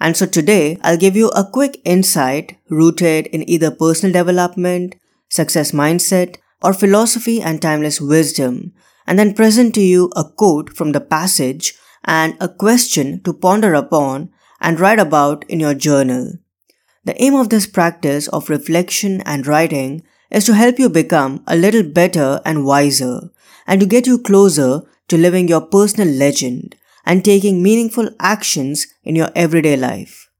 And so today, I'll give you a quick insight rooted in either personal development, success mindset, or philosophy and timeless wisdom, and then present to you a quote from the passage and a question to ponder upon and write about in your journal. The aim of this practice of reflection and writing is to help you become a little better and wiser, and to get you closer to living your personal legend and taking meaningful actions in your everyday life.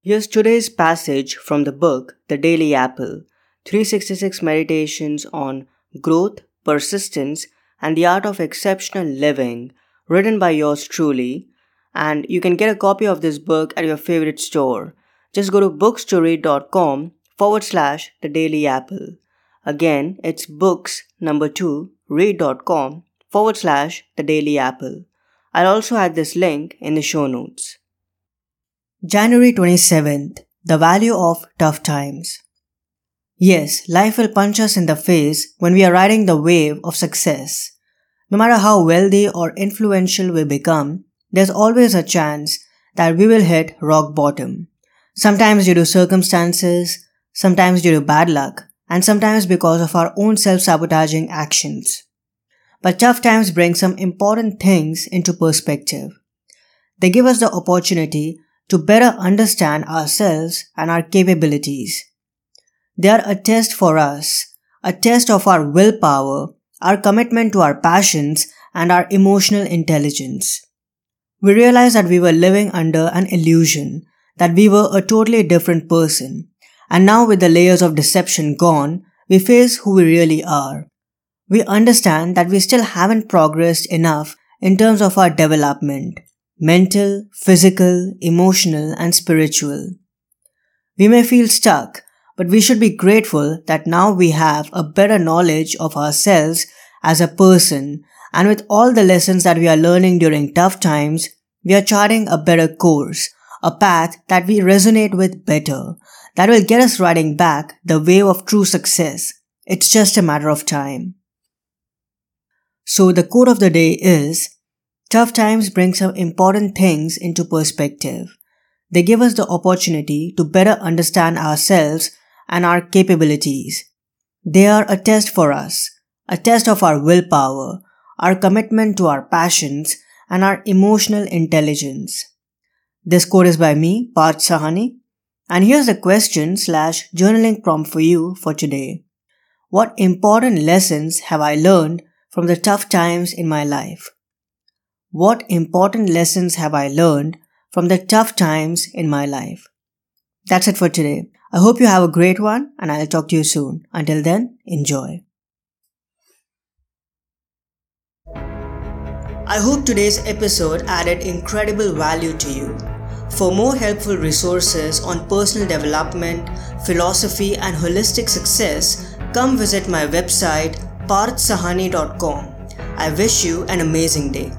Here's today's passage from the book The Daily Apple 366 Meditations on Growth, Persistence, and the Art of Exceptional Living, written by yours truly. And you can get a copy of this book at your favorite store. Just go to books2read.com forward slash the daily apple. Again, it's books number two read.com forward slash the daily apple. I'll also add this link in the show notes. January 27th, the value of tough times. Yes, life will punch us in the face when we are riding the wave of success. No matter how wealthy or influential we become, there's always a chance that we will hit rock bottom. Sometimes due to circumstances, sometimes due to bad luck, and sometimes because of our own self-sabotaging actions. But tough times bring some important things into perspective. They give us the opportunity to better understand ourselves and our capabilities. They are a test for us, a test of our willpower, our commitment to our passions, and our emotional intelligence. We realized that we were living under an illusion, that we were a totally different person, and now with the layers of deception gone, we face who we really are we understand that we still haven't progressed enough in terms of our development mental, physical, emotional, and spiritual. We may feel stuck, but we should be grateful that now we have a better knowledge of ourselves as a person, and with all the lessons that we are learning during tough times, we are charting a better course, a path that we resonate with better, that will get us riding back the wave of true success. It's just a matter of time. So the quote of the day is, tough times bring some important things into perspective. They give us the opportunity to better understand ourselves and our capabilities. They are a test for us, a test of our willpower, our commitment to our passions, and our emotional intelligence. This quote is by me, Parth Sahani, and here's the question slash journaling prompt for you for today. What important lessons have I learned from the tough times in my life? What important lessons have I learned from the tough times in my life? That's it for today. I hope you have a great one and I'll talk to you soon. Until then, enjoy. I hope today's episode added incredible value to you. For more helpful resources on personal development, philosophy, and holistic success, come visit my website parthsahani.com. I wish you an amazing day.